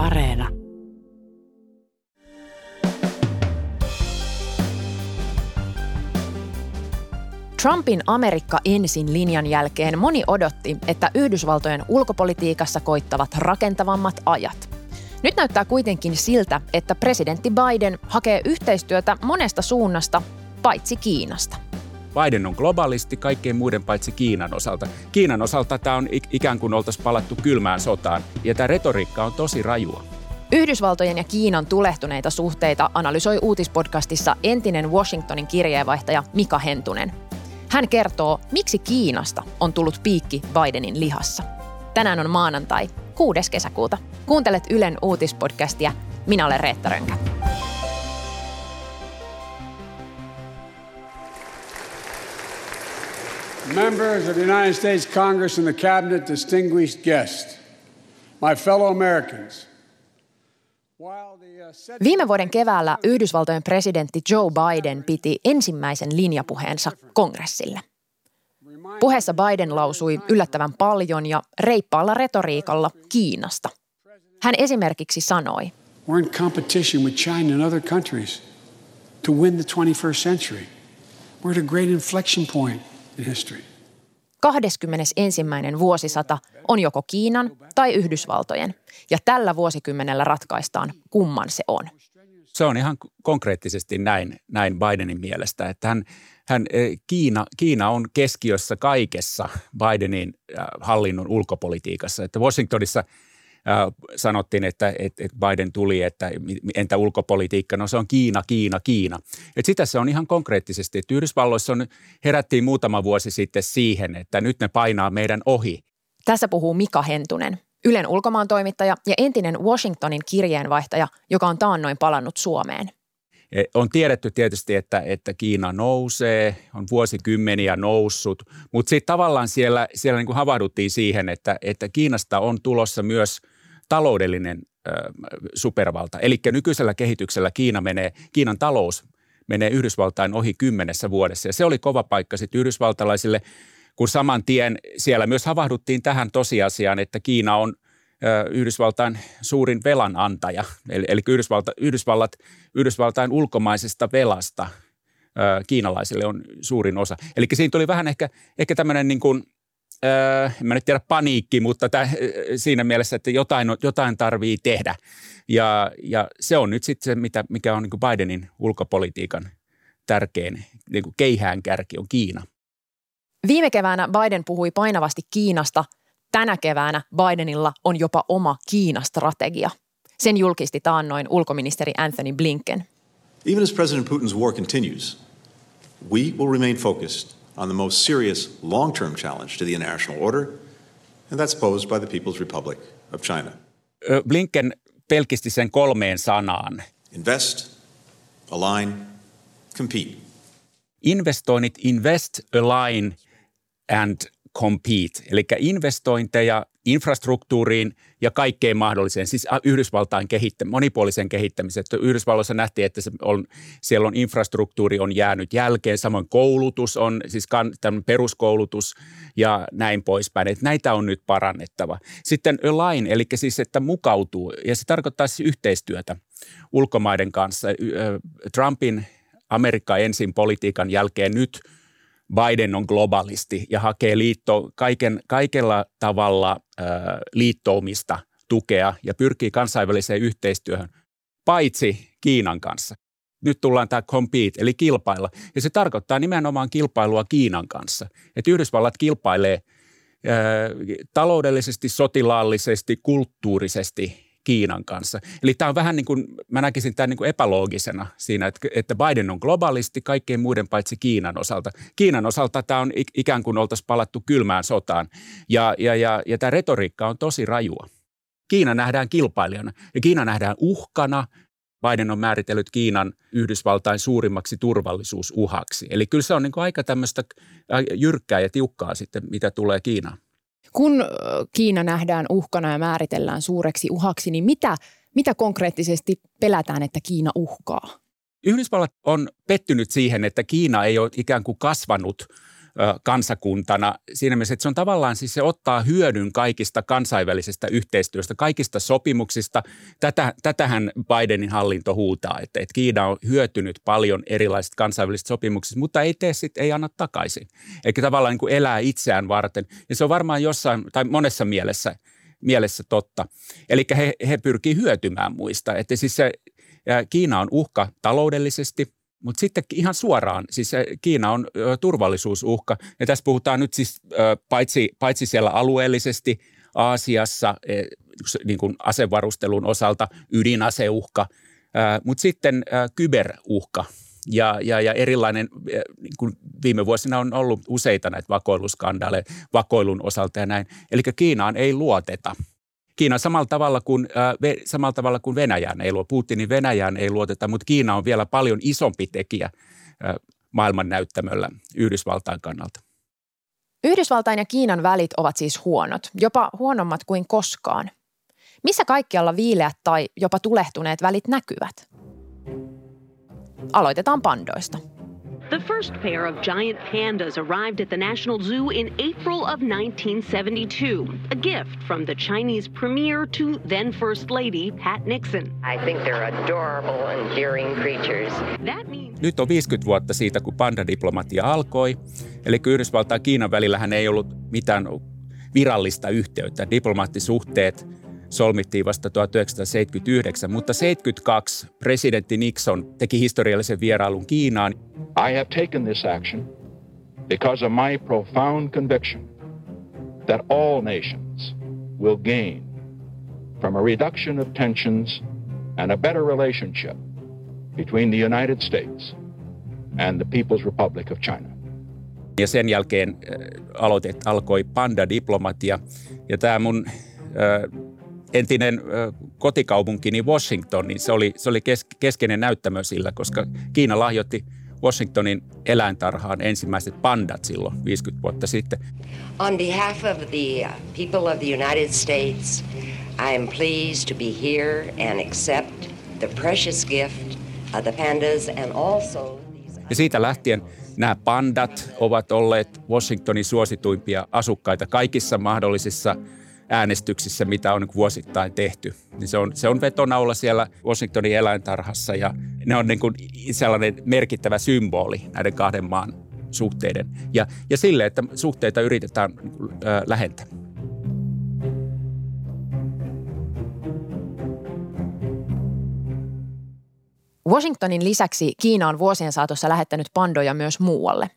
Areena. Trumpin Amerikka ensin linjan jälkeen moni odotti, että Yhdysvaltojen ulkopolitiikassa koittavat rakentavammat ajat. Nyt näyttää kuitenkin siltä, että presidentti Biden hakee yhteistyötä monesta suunnasta, paitsi Kiinasta. Biden on globaalisti kaikkien muiden paitsi Kiinan osalta. Kiinan osalta tämä on ikään kuin oltaisiin palattu kylmään sotaan, ja tämä retoriikka on tosi rajua. Yhdysvaltojen ja Kiinan tulehtuneita suhteita analysoi uutispodcastissa entinen Washingtonin kirjeenvaihtaja Mika Hentunen. Hän kertoo, miksi Kiinasta on tullut piikki Bidenin lihassa. Tänään on maanantai, 6. kesäkuuta. Kuuntelet Ylen uutispodcastia. Minä olen Reetta Rönkä. Members of the United States Congress and the Cabinet, distinguished guests, my fellow Americans. Viime vuoden keväällä Yhdysvaltojen presidentti Joe Biden piti ensimmäisen linjapuheensa kongressille. Puheessa Biden lausui yllättävän paljon ja reippaalla retoriikalla Kiinasta. Hän esimerkiksi sanoi, We're in competition with China and other countries to win the 21st century. We're at a great inflection point. 21. vuosisata on joko Kiinan tai Yhdysvaltojen, ja tällä vuosikymmenellä ratkaistaan, kumman se on. Se on ihan konkreettisesti näin, näin Bidenin mielestä, että hän, hän, eh, Kiina, Kiina on keskiössä kaikessa Bidenin äh, hallinnon ulkopolitiikassa. Että Washingtonissa – sanottiin, että, että Biden tuli, että entä ulkopolitiikka, no se on Kiina, Kiina, Kiina. Et sitä se on ihan konkreettisesti, että Yhdysvalloissa on, herättiin muutama vuosi sitten siihen, että nyt ne painaa meidän ohi. Tässä puhuu Mika Hentunen, Ylen ulkomaan toimittaja ja entinen Washingtonin kirjeenvaihtaja, joka on taannoin palannut Suomeen. E, on tiedetty tietysti, että, että Kiina nousee, on vuosikymmeniä noussut, mutta sitten tavallaan siellä, siellä niin kuin havahduttiin siihen, että, että Kiinasta on tulossa myös – taloudellinen ö, supervalta. Eli nykyisellä kehityksellä Kiina menee, Kiinan talous menee Yhdysvaltain ohi kymmenessä vuodessa. Ja se oli kova paikka sitten yhdysvaltalaisille, kun saman tien siellä myös havahduttiin tähän tosiasiaan, että Kiina on ö, Yhdysvaltain suurin velanantaja. Eli, eli Yhdysvalta, Yhdysvallat, Yhdysvaltain ulkomaisesta velasta ö, kiinalaisille on suurin osa. Eli siinä tuli vähän ehkä, ehkä tämmöinen niin kuin – öö, en mä nyt tiedä paniikki, mutta täh, siinä mielessä, että jotain, jotain tarvii tehdä. Ja, ja se on nyt sitten se, mitä, mikä on niin Bidenin ulkopolitiikan tärkein niin kuin keihään kärki on Kiina. Viime keväänä Biden puhui painavasti Kiinasta. Tänä keväänä Bidenilla on jopa oma Kiina-strategia. Sen julkisti taannoin ulkoministeri Anthony Blinken. Even as President Putin's war continues, we will remain focused on the most serious long term challenge to the international order, and that's posed by the People's Republic of China. Blinken pelkisti sen kolmeen sanaan. Invest, align, compete. Investoinnit, invest, align and compete, eli investointeja infrastruktuuriin ja kaikkeen mahdolliseen, siis Yhdysvaltain kehittä, monipuolisen kehittämiseen. Yhdysvalloissa nähtiin, että se on, siellä on infrastruktuuri on jäänyt jälkeen, samoin koulutus on, siis kan, peruskoulutus ja näin poispäin. Että näitä on nyt parannettava. Sitten align, eli siis, että mukautuu, ja se tarkoittaa siis yhteistyötä ulkomaiden kanssa. Trumpin Amerikka ensin politiikan jälkeen nyt – Biden on globalisti ja hakee liitto, kaiken, kaikella tavalla äh, liittoumista tukea ja pyrkii kansainväliseen yhteistyöhön, paitsi Kiinan kanssa. Nyt tullaan tämä compete, eli kilpailla. Ja se tarkoittaa nimenomaan kilpailua Kiinan kanssa. Että Yhdysvallat kilpailee taloudellisesti, sotilaallisesti, kulttuurisesti Kiinan kanssa. Eli tämä on vähän niin kuin, mä näkisin tämän niin kuin epäloogisena siinä, että, että Biden on globaalisti kaikkein muiden paitsi Kiinan osalta. Kiinan osalta tämä on ikään kuin oltaisiin palattu kylmään sotaan ja, ja, ja, ja tämä retoriikka on tosi rajua. Kiina nähdään kilpailijana ja Kiina nähdään uhkana. Biden on määritellyt Kiinan Yhdysvaltain suurimmaksi turvallisuusuhaksi. Eli kyllä se on niin kuin aika tämmöistä jyrkkää ja tiukkaa sitten, mitä tulee Kiinaan. Kun Kiina nähdään uhkana ja määritellään suureksi uhaksi, niin mitä, mitä konkreettisesti pelätään, että Kiina uhkaa? Yhdysvallat on pettynyt siihen, että Kiina ei ole ikään kuin kasvanut kansakuntana siinä mielessä, että se on tavallaan siis se ottaa hyödyn kaikista kansainvälisestä yhteistyöstä, kaikista sopimuksista. Tätä, tätähän Bidenin hallinto huutaa, että, että Kiina on hyötynyt paljon erilaisista kansainvälisistä sopimuksista, mutta ei tee sit, ei anna takaisin. Eikä tavallaan niin kuin elää itseään varten. Ja se on varmaan jossain tai monessa mielessä, mielessä totta. Eli he, he pyrkii hyötymään muista. Että siis se, Kiina on uhka taloudellisesti – mutta sitten ihan suoraan, siis Kiina on turvallisuusuhka. Ja tässä puhutaan nyt siis paitsi, paitsi siellä alueellisesti Aasiassa e, niin kuin asevarustelun osalta ydinaseuhka, mutta sitten kyberuhka ja, ja, ja erilainen, niin kuin viime vuosina on ollut useita näitä vakoiluskandaaleja vakoilun osalta ja näin. Eli Kiinaan ei luoteta – Kiina samalla tavalla kuin, äh, samalla tavalla kuin Venäjään ei luoteta, Putinin Venäjään ei luoteta, mutta Kiina on vielä paljon isompi tekijä äh, maailman näyttämöllä Yhdysvaltain kannalta. Yhdysvaltain ja Kiinan välit ovat siis huonot, jopa huonommat kuin koskaan. Missä kaikkialla viileät tai jopa tulehtuneet välit näkyvät? Aloitetaan pandoista. The first pair of giant pandas arrived at the National Zoo in April of 1972, a gift from the Chinese premier to then First Lady Pat Nixon. I think they're adorable, endearing creatures. That means... Nyt on 50 vuotta siitä, kun pandadiplomatia alkoi. Eli Yhdysvaltain ja Kiinan välillähän ei ollut mitään virallista yhteyttä. Diplomaattisuhteet solmittiin vasta 1979, mutta 72 presidentti Nixon teki historiallisen vierailun Kiinaan. I have taken this action because of my profound conviction that all nations will gain from a reduction of tensions and a better relationship between the United States and the People's Republic of China. Ja sen jälkeen äh, aloitet, alkoi panda-diplomatia. Ja tämä mun äh, entinen kotikaupunkini Washington, niin se oli, se oli kes, keskeinen näyttämö sillä, koska Kiina lahjoitti Washingtonin eläintarhaan ensimmäiset pandat silloin 50 vuotta sitten. On behalf of the uh, people of the United States, I am pleased to be here and accept the precious gift of the pandas and also ja siitä lähtien nämä pandat ovat olleet Washingtonin suosituimpia asukkaita kaikissa mahdollisissa äänestyksissä, mitä on vuosittain tehty. Niin se, on, se on vetonaula siellä Washingtonin eläintarhassa ja ne on niin kuin sellainen merkittävä symboli näiden kahden maan suhteiden. Ja, ja sille, että suhteita yritetään äh, lähentää. Washingtonin lisäksi Kiina on vuosien saatossa lähettänyt pandoja myös muualle.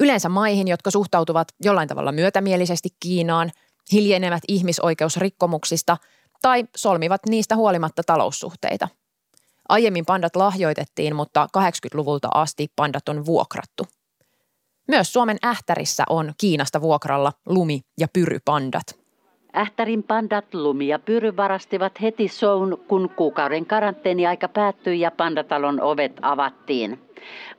Yleensä maihin, jotka suhtautuvat jollain tavalla myötämielisesti Kiinaan – hiljenevät ihmisoikeusrikkomuksista tai solmivat niistä huolimatta taloussuhteita. Aiemmin pandat lahjoitettiin, mutta 80-luvulta asti pandat on vuokrattu. Myös Suomen ähtärissä on Kiinasta vuokralla lumi- ja pyrypandat. Ähtärin pandat Lumi ja Pyry varastivat heti soun, kun kuukauden karanteeniaika päättyi ja pandatalon ovet avattiin.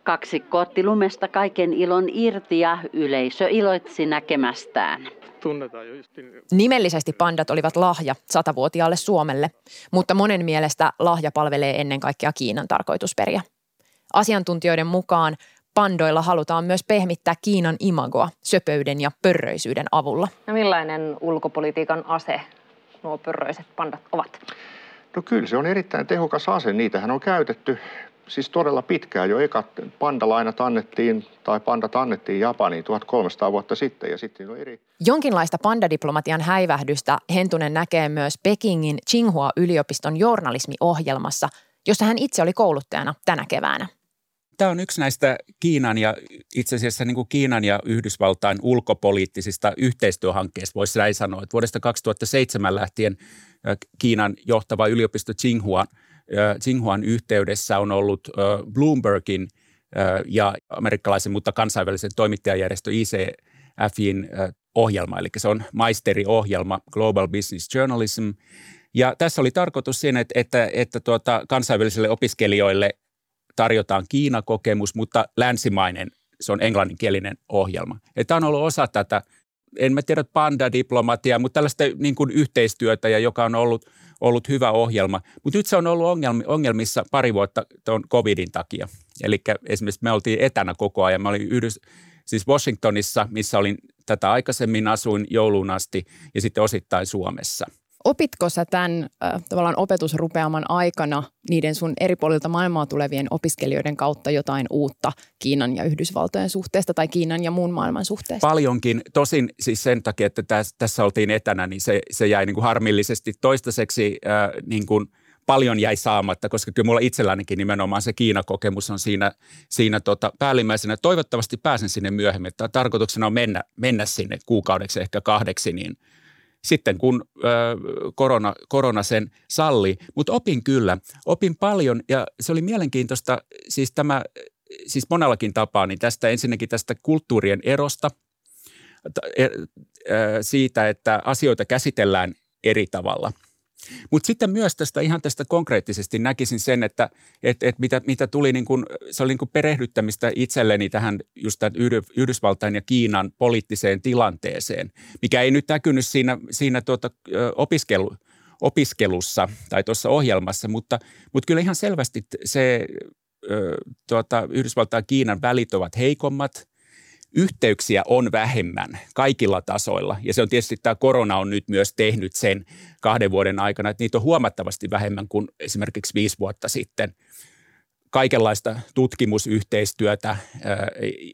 Kaksi otti lumesta kaiken ilon irti ja yleisö iloitsi näkemästään tunnetaan jo justin. Nimellisesti pandat olivat lahja satavuotiaalle Suomelle, mutta monen mielestä lahja palvelee ennen kaikkea Kiinan tarkoitusperiä. Asiantuntijoiden mukaan pandoilla halutaan myös pehmittää Kiinan imagoa söpöyden ja pörröisyyden avulla. No millainen ulkopolitiikan ase nuo pörröiset pandat ovat? No kyllä se on erittäin tehokas ase. Niitähän on käytetty siis todella pitkään. Jo ekat pandalainat annettiin, tai pandat annettiin Japaniin 1300 vuotta sitten, ja sitten on eri... Jonkinlaista pandadiplomatian häivähdystä Hentunen näkee myös Pekingin Tsinghua-yliopiston journalismiohjelmassa, jossa hän itse oli kouluttajana tänä keväänä. Tämä on yksi näistä Kiinan ja itse asiassa niin kuin Kiinan ja Yhdysvaltain ulkopoliittisista yhteistyöhankkeista, voisi näin sanoa. Että vuodesta 2007 lähtien Kiinan johtava yliopisto Tsinghua – Xinhuan yhteydessä on ollut Bloombergin ja amerikkalaisen, mutta kansainvälisen toimittajajärjestö ICFin ohjelma, eli se on maisteriohjelma Global Business Journalism. Ja tässä oli tarkoitus siinä, että, että, että tuota, kansainvälisille opiskelijoille tarjotaan Kiina-kokemus, mutta länsimainen, se on englanninkielinen ohjelma. Ja tämä on ollut osa tätä, en mä tiedä panda-diplomatia, mutta tällaista niin kuin yhteistyötä, ja joka on ollut – ollut hyvä ohjelma. Mutta nyt se on ollut ongelmissa pari vuotta tuon covidin takia. Eli esimerkiksi me oltiin etänä koko ajan. Mä olin Yhdys, Siis Washingtonissa, missä olin tätä aikaisemmin, asuin jouluun asti ja sitten osittain Suomessa. Opitko sä tämän äh, tavallaan opetusrupeaman aikana niiden sun eri puolilta maailmaa tulevien opiskelijoiden kautta jotain uutta Kiinan ja Yhdysvaltojen suhteesta tai Kiinan ja muun maailman suhteesta? Paljonkin. Tosin siis sen takia, että tässä, tässä oltiin etänä, niin se, se jäi niin kuin harmillisesti toistaiseksi äh, niin kuin – paljon jäi saamatta, koska kyllä mulla itsellänikin nimenomaan se Kiina-kokemus on siinä, siinä tota päällimmäisenä. Toivottavasti pääsen sinne myöhemmin. Että tarkoituksena on mennä, mennä sinne kuukaudeksi, ehkä kahdeksi, niin sitten kun ö, korona, korona sen salli. Mutta opin kyllä, opin paljon ja se oli mielenkiintoista, siis tämä, siis monellakin tapaa, niin tästä ensinnäkin tästä kulttuurien erosta, e, siitä, että asioita käsitellään eri tavalla – mutta sitten myös tästä ihan tästä konkreettisesti näkisin sen, että et, et mitä, mitä tuli, niin kun, se oli niin kun perehdyttämistä itselleni tähän just tämän Yhdysvaltain ja Kiinan poliittiseen tilanteeseen, mikä ei nyt näkynyt siinä, siinä tuota, opiskelu, opiskelussa tai tuossa ohjelmassa, mutta, mutta kyllä ihan selvästi se tuota, Yhdysvaltain ja Kiinan välit ovat heikommat – yhteyksiä on vähemmän kaikilla tasoilla. Ja se on tietysti tämä korona on nyt myös tehnyt sen kahden vuoden aikana, että niitä on huomattavasti vähemmän kuin esimerkiksi viisi vuotta sitten. Kaikenlaista tutkimusyhteistyötä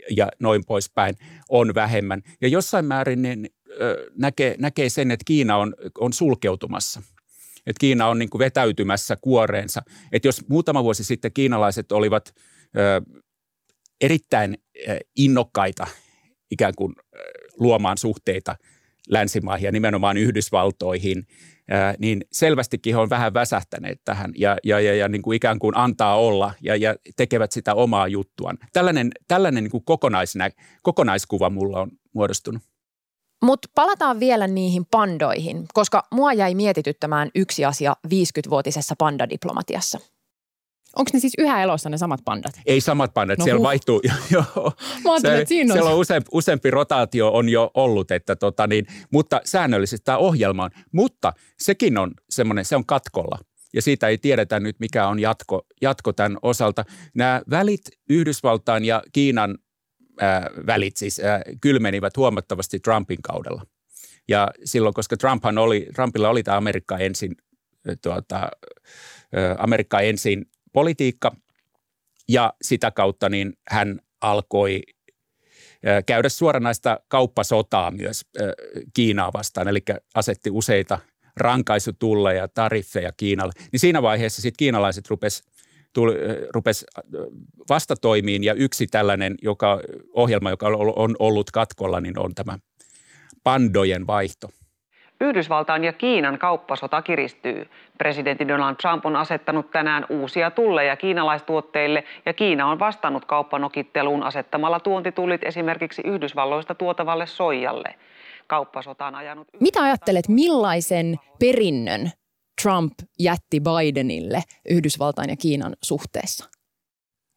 ja noin poispäin on vähemmän. Ja jossain määrin niin, näkee, näkee sen, että Kiina on, on sulkeutumassa että Kiina on niin vetäytymässä kuoreensa. Että jos muutama vuosi sitten kiinalaiset olivat erittäin innokkaita ikään kuin luomaan suhteita länsimaihin ja nimenomaan Yhdysvaltoihin, niin selvästikin he on vähän väsähtäneet tähän ja, ja, ja, ja niin kuin ikään kuin antaa olla ja, ja tekevät sitä omaa juttuaan. Tällainen, tällainen niin kuin kokonaisnä, kokonaiskuva mulla on muodostunut. Mutta palataan vielä niihin pandoihin, koska mua jäi mietityttämään yksi asia 50-vuotisessa pandadiplomatiassa – Onko ne siis yhä elossa ne samat pandat? Ei samat pandat, no, siellä huh. vaihtuu. Jo, Mä se, että siinä siellä on useampi, useampi rotaatio on jo ollut, että tota niin, mutta säännöllisesti tämä ohjelma on. Mutta sekin on semmoinen, se on katkolla. Ja siitä ei tiedetä nyt, mikä on jatko, jatko tämän osalta. Nämä välit Yhdysvaltain ja Kiinan äh, välit siis äh, kylmenivät huomattavasti Trumpin kaudella. Ja silloin, koska Trumphan oli, Trumpilla oli tämä Amerikka ensin, tuota, Amerikka ensin politiikka. Ja sitä kautta niin hän alkoi käydä suoranaista kauppasotaa myös Kiinaa vastaan, eli asetti useita rankaisutulleja, tariffeja Kiinalle. Niin siinä vaiheessa sitten kiinalaiset rupes, tuli, rupes vastatoimiin. Ja yksi tällainen joka, ohjelma, joka on ollut katkolla, niin on tämä pandojen vaihto – Yhdysvaltain ja Kiinan kauppasota kiristyy. Presidentti Donald Trump on asettanut tänään uusia tulleja kiinalaistuotteille ja Kiina on vastannut kauppanokitteluun asettamalla tuontitullit esimerkiksi Yhdysvalloista tuotavalle soijalle. Kauppasota on ajanut... Mitä ajattelet, millaisen perinnön Trump jätti Bidenille Yhdysvaltain ja Kiinan suhteessa?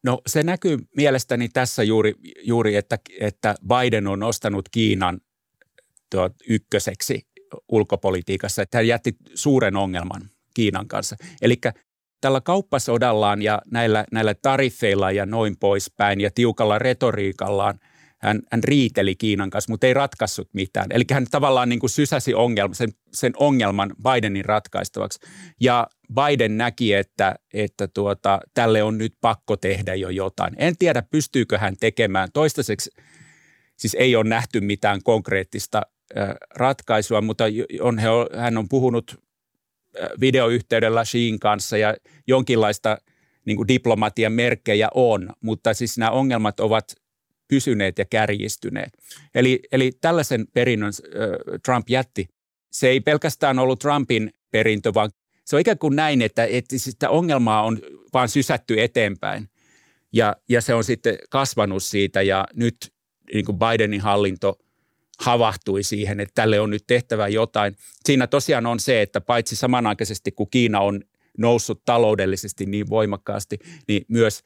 No se näkyy mielestäni tässä juuri, juuri että, että Biden on nostanut Kiinan tuot, ykköseksi ulkopolitiikassa, että hän jätti suuren ongelman Kiinan kanssa. Eli tällä kauppasodallaan ja näillä, näillä tariffeilla ja noin poispäin ja tiukalla retoriikallaan hän, hän riiteli Kiinan kanssa, mutta ei ratkaissut mitään. Eli hän tavallaan niin kuin sysäsi ongelma, sen, sen ongelman Bidenin ratkaistavaksi. Ja Biden näki, että, että tuota, tälle on nyt pakko tehdä jo jotain. En tiedä, pystyykö hän tekemään. Toistaiseksi siis ei ole nähty mitään konkreettista ratkaisua, mutta on, hän on puhunut videoyhteydellä Xiin kanssa ja jonkinlaista niin kuin diplomatian merkkejä on, mutta siis nämä ongelmat ovat pysyneet ja kärjistyneet. Eli, eli tällaisen perinnön Trump jätti. Se ei pelkästään ollut Trumpin perintö, vaan se on ikään kuin näin, että, että sitä ongelmaa on vaan sysätty eteenpäin. Ja, ja se on sitten kasvanut siitä ja nyt niin kuin Bidenin hallinto – havahtui siihen, että tälle on nyt tehtävä jotain. Siinä tosiaan on se, että paitsi samanaikaisesti kun Kiina on noussut taloudellisesti niin voimakkaasti, niin myös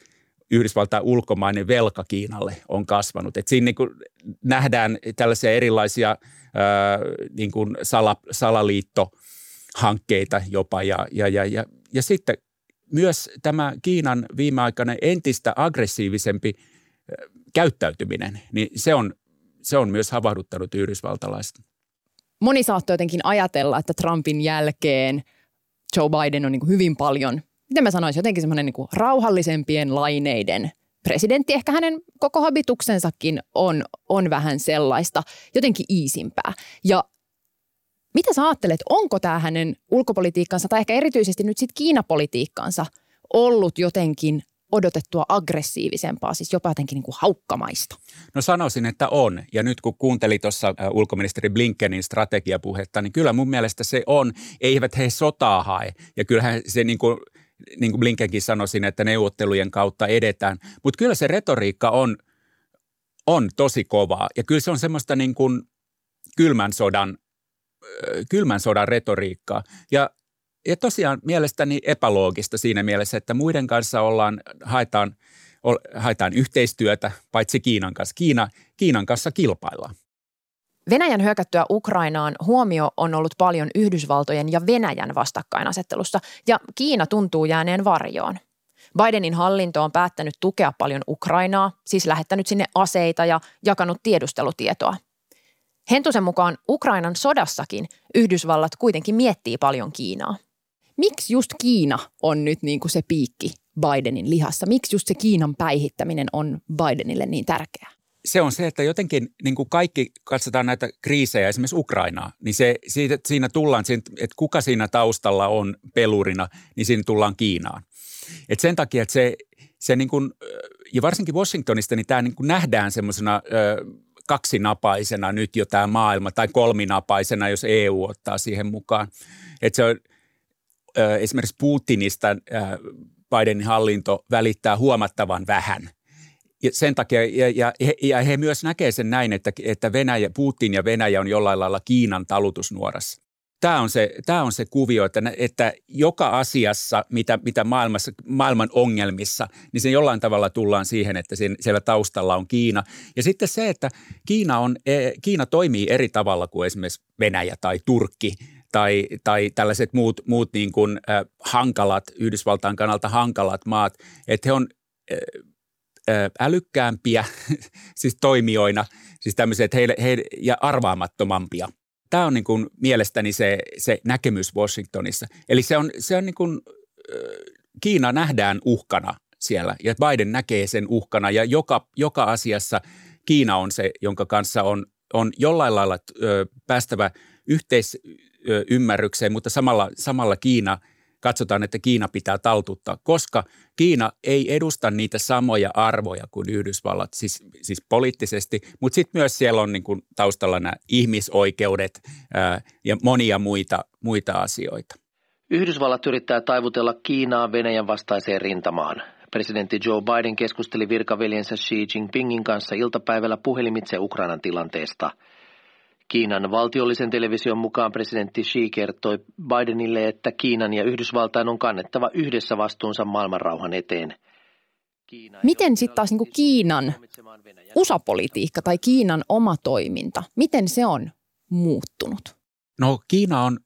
Yhdysvaltain ulkomainen velka Kiinalle on kasvanut. Et siinä niin kuin nähdään tällaisia erilaisia ää, niin kuin sala, salaliittohankkeita jopa. Ja, ja, ja, ja, ja sitten myös tämä Kiinan viimeaikainen entistä aggressiivisempi käyttäytyminen, niin se on, se on myös havahduttanut yhdysvaltalaista. Moni saattoi jotenkin ajatella, että Trumpin jälkeen Joe Biden on niin hyvin paljon, miten mä sanoisin, jotenkin semmoinen niin rauhallisempien laineiden presidentti. Ehkä hänen koko habituksensakin on, on vähän sellaista, jotenkin iisimpää. Ja mitä sä ajattelet, onko tämä hänen ulkopolitiikkansa tai ehkä erityisesti nyt sitten Kiinapolitiikkansa ollut jotenkin odotettua aggressiivisempaa, siis jopa jotenkin niin kuin haukkamaista? No sanoisin, että on. Ja nyt kun kuuntelin tuossa ulkoministeri Blinkenin strategiapuhetta, niin kyllä mun mielestä se on. Eivät he sotaa hae. Ja kyllähän se niin kuin, niin kuin Blinkenkin sanoisin, että neuvottelujen kautta edetään. Mutta kyllä se retoriikka on, on tosi kovaa. Ja kyllä se on semmoista niin kuin kylmän sodan kylmän sodan retoriikkaa. Ja, ja tosiaan mielestäni epäloogista siinä mielessä, että muiden kanssa ollaan, haetaan, haetaan yhteistyötä, paitsi Kiinan kanssa. Kiina, Kiinan kanssa kilpaillaan. Venäjän hyökättyä Ukrainaan huomio on ollut paljon Yhdysvaltojen ja Venäjän vastakkainasettelussa, ja Kiina tuntuu jääneen varjoon. Bidenin hallinto on päättänyt tukea paljon Ukrainaa, siis lähettänyt sinne aseita ja jakanut tiedustelutietoa – Hentusen mukaan Ukrainan sodassakin Yhdysvallat kuitenkin miettii paljon Kiinaa. Miksi just Kiina on nyt niin kuin se piikki Bidenin lihassa? Miksi just se Kiinan päihittäminen on Bidenille niin tärkeää? se on se, että jotenkin niin kuin kaikki katsotaan näitä kriisejä, esimerkiksi Ukrainaa, niin se, siitä, siinä tullaan, että kuka siinä taustalla on pelurina, niin siinä tullaan Kiinaan. Et sen takia, että se, se niin kuin, ja varsinkin Washingtonista, niin tämä niin kuin nähdään semmoisena kaksinapaisena nyt jo tämä maailma, tai kolminapaisena, jos EU ottaa siihen mukaan. Että se on esimerkiksi Putinista Bidenin hallinto välittää huomattavan vähän. Ja sen takia, ja, ja, ja he myös näkee sen näin, että, että Venäjä, Putin ja Venäjä on jollain lailla Kiinan talutusnuorassa tämä on se, tämä on se kuvio, että, että joka asiassa, mitä, mitä maailmassa, maailman ongelmissa, niin se jollain tavalla tullaan siihen, että sen, siellä taustalla on Kiina. Ja sitten se, että Kiina, on, e, Kiina toimii eri tavalla kuin esimerkiksi Venäjä tai Turkki tai, tai tällaiset muut, muut niin kuin, äh, hankalat, Yhdysvaltain kannalta hankalat maat, että he on äh, älykkäämpiä siis toimijoina, siis tämmöiset heille, heille, ja arvaamattomampia – tämä on niin kuin mielestäni se, se näkemys Washingtonissa. Eli se on, se on niin kuin, Kiina nähdään uhkana siellä ja Biden näkee sen uhkana ja joka, joka asiassa Kiina on se, jonka kanssa on, on jollain lailla päästävä yhteisymmärrykseen, mutta samalla, samalla Kiina – katsotaan, että Kiina pitää taltuttaa, koska Kiina ei edusta niitä samoja arvoja kuin Yhdysvallat, siis, siis poliittisesti, mutta sitten myös siellä on niin kuin taustalla nämä ihmisoikeudet ää, ja monia muita, muita asioita. Yhdysvallat yrittää taivutella Kiinaa Venäjän vastaiseen rintamaan. Presidentti Joe Biden keskusteli virkaveljensä Xi Jinpingin kanssa iltapäivällä puhelimitse Ukrainan tilanteesta – Kiinan valtiollisen television mukaan presidentti Xi kertoi Bidenille, että Kiinan ja Yhdysvaltain on kannettava yhdessä vastuunsa maailmanrauhan eteen. Miten sitten taas niin Kiinan USA-politiikka tai Kiinan oma toiminta, miten se on muuttunut? No Kiina on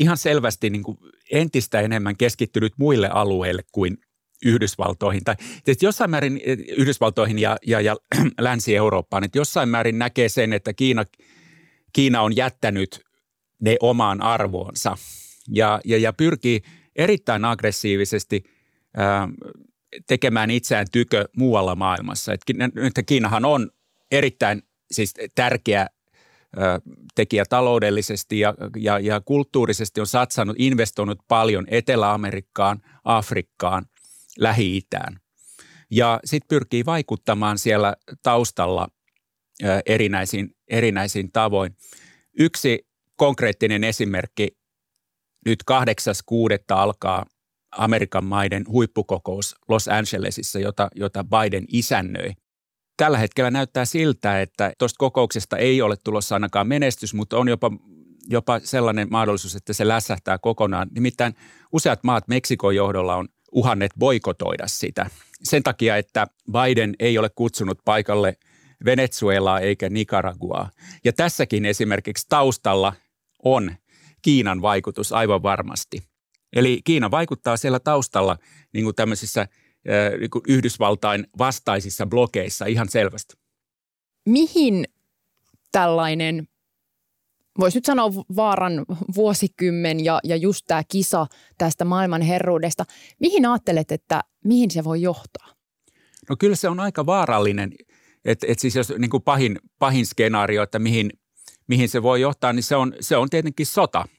ihan selvästi niin kuin entistä enemmän keskittynyt muille alueille kuin Yhdysvaltoihin. Tai jossain määrin Yhdysvaltoihin ja, ja, ja Länsi-Eurooppaan, että jossain määrin näkee sen, että Kiina – Kiina on jättänyt ne omaan arvoonsa ja, ja, ja pyrkii erittäin aggressiivisesti ää, tekemään itseään tykö muualla maailmassa. Et nyt Kiinahan on erittäin siis tärkeä ää, tekijä taloudellisesti ja, ja, ja kulttuurisesti on satsannut, investoinut paljon Etelä-Amerikkaan, Afrikkaan, Lähi-Itään. Ja sitten pyrkii vaikuttamaan siellä taustalla erinäisiin, erinäisiin tavoin. Yksi konkreettinen esimerkki, nyt 8.6. alkaa Amerikan maiden huippukokous Los Angelesissa, jota, jota Biden isännöi. Tällä hetkellä näyttää siltä, että tuosta kokouksesta ei ole tulossa ainakaan menestys, mutta on jopa, jopa sellainen mahdollisuus, että se lässähtää kokonaan. Nimittäin useat maat Meksikon johdolla on uhanneet boikotoida sitä. Sen takia, että Biden ei ole kutsunut paikalle – Venezuelaa eikä Nicaraguaa. Ja tässäkin esimerkiksi taustalla on Kiinan vaikutus aivan varmasti. Eli Kiina vaikuttaa siellä taustalla niin kuin tämmöisissä niin Yhdysvaltain vastaisissa blokeissa ihan selvästi. Mihin tällainen, voisi nyt sanoa vaaran vuosikymmen ja, ja just tämä kisa tästä maailman herruudesta, mihin ajattelet, että mihin se voi johtaa? No kyllä se on aika vaarallinen, että et siis jos niin kuin pahin, pahin skenaario, että mihin, mihin se voi johtaa, niin se on, se on tietenkin sota –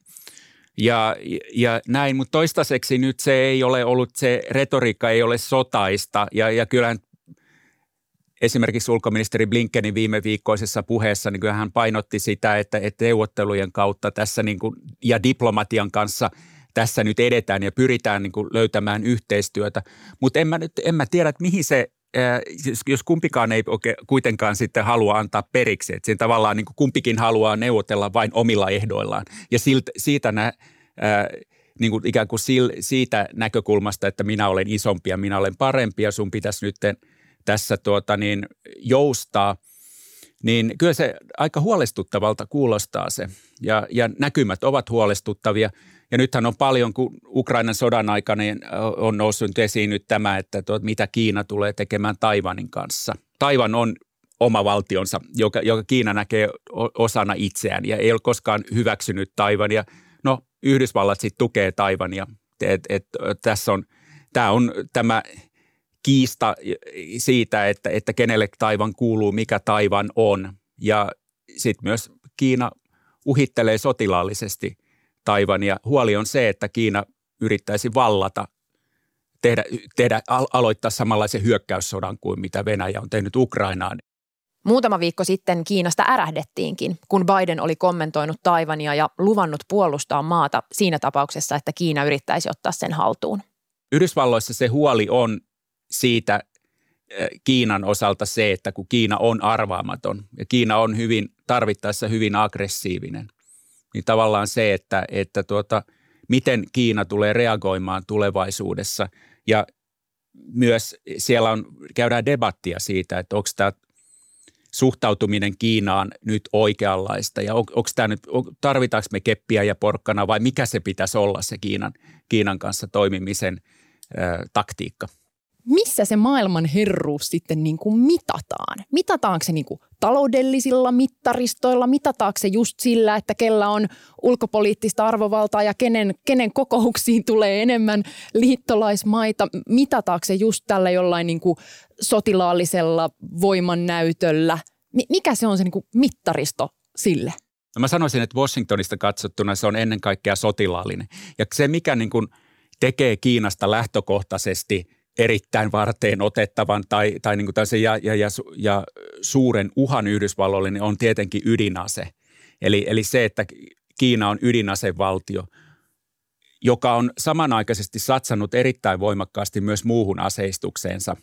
ja, ja näin, mutta toistaiseksi nyt se ei ole ollut, se retoriikka ei ole sotaista ja, ja kyllähän esimerkiksi ulkoministeri Blinkenin viime viikkoisessa puheessa, niin hän painotti sitä, että, että neuvottelujen kautta tässä niin kuin, ja diplomatian kanssa tässä nyt edetään ja pyritään niin kuin löytämään yhteistyötä. Mutta en mä, nyt, en mä tiedä, että mihin se, jos kumpikaan ei oikein kuitenkaan sitten halua antaa periksi, että siinä tavallaan niin kuin kumpikin haluaa neuvotella vain omilla ehdoillaan. Ja siltä, siitä nämä niin kuin ikään kuin siitä näkökulmasta, että minä olen isompi ja minä olen parempi ja sun pitäisi nyt tässä tuota niin joustaa, niin kyllä se aika huolestuttavalta kuulostaa se. Ja, ja näkymät ovat huolestuttavia. Ja nythän on paljon, kun Ukrainan sodan aikana niin on noussut esiin nyt tämä, että tuot, mitä Kiina tulee tekemään Taivanin kanssa. Taivan on oma valtionsa, joka, joka Kiina näkee osana itseään ja ei ole koskaan hyväksynyt Taivania. No, Yhdysvallat sitten tukee Taivania. Et, et, tässä on, tämä on tämä kiista siitä, että, että kenelle taivan kuuluu, mikä taivan on. Ja sitten myös Kiina uhittelee sotilaallisesti Taivania. Huoli on se, että Kiina yrittäisi vallata, tehdä, tehdä aloittaa samanlaisen hyökkäyssodan kuin mitä Venäjä on tehnyt Ukrainaan. Muutama viikko sitten Kiinasta ärähdettiinkin, kun Biden oli kommentoinut Taivania ja luvannut puolustaa maata siinä tapauksessa, että Kiina yrittäisi ottaa sen haltuun. Yhdysvalloissa se huoli on siitä eh, Kiinan osalta se, että kun Kiina on arvaamaton ja Kiina on hyvin tarvittaessa hyvin aggressiivinen, niin tavallaan se, että, että tuota, miten Kiina tulee reagoimaan tulevaisuudessa ja myös siellä on, käydään debattia siitä, että onko tämä suhtautuminen Kiinaan nyt oikeanlaista ja on, onko tämä nyt, tarvitaanko me keppiä ja porkkana vai mikä se pitäisi olla se Kiinan, Kiinan kanssa toimimisen ö, taktiikka? Missä se maailman herruus sitten niin kuin mitataan? Mitataanko se niin kuin taloudellisilla mittaristoilla? Mitataanko se just sillä, että kellä on ulkopoliittista arvovaltaa ja kenen, kenen kokouksiin tulee enemmän liittolaismaita? Mitataanko se just tällä jollain niin kuin sotilaallisella voimannäytöllä? Mikä se on se niin kuin mittaristo sille? No mä sanoisin, että Washingtonista katsottuna se on ennen kaikkea sotilaallinen. Ja se, mikä niin kuin tekee Kiinasta lähtökohtaisesti – erittäin varteen otettavan tai, tai niin kuin ja, ja, ja, ja suuren uhan Yhdysvalloille niin on tietenkin ydinase. Eli, eli se, että Kiina on ydinasevaltio, joka on samanaikaisesti satsannut erittäin voimakkaasti myös muuhun aseistukseensa.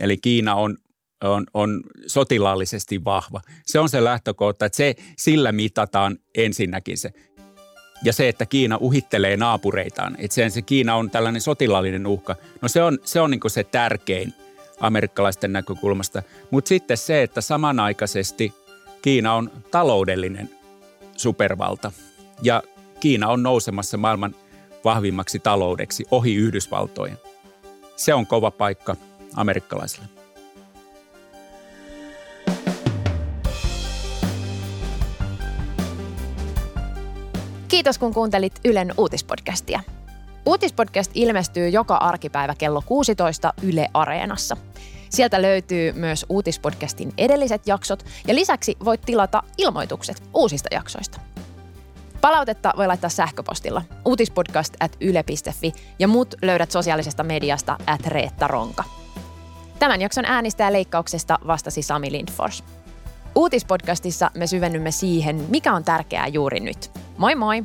Eli Kiina on, on, on sotilaallisesti vahva. Se on se lähtökohta, että se, sillä mitataan ensinnäkin se ja se, että Kiina uhittelee naapureitaan, että sen se Kiina on tällainen sotilaallinen uhka, no se on se, on niin se tärkein amerikkalaisten näkökulmasta. Mutta sitten se, että samanaikaisesti Kiina on taloudellinen supervalta ja Kiina on nousemassa maailman vahvimmaksi taloudeksi ohi Yhdysvaltojen. Se on kova paikka amerikkalaisille. Kiitos kun kuuntelit Ylen uutispodcastia. Uutispodcast ilmestyy joka arkipäivä kello 16 Yle Areenassa. Sieltä löytyy myös uutispodcastin edelliset jaksot ja lisäksi voit tilata ilmoitukset uusista jaksoista. Palautetta voi laittaa sähköpostilla uutispodcast at yle.fi ja muut löydät sosiaalisesta mediasta at Reetta Ronka. Tämän jakson äänistä ja leikkauksesta vastasi Sami Lindfors. Uutispodcastissa me syvennymme siihen, mikä on tärkeää juuri nyt. Moi moi!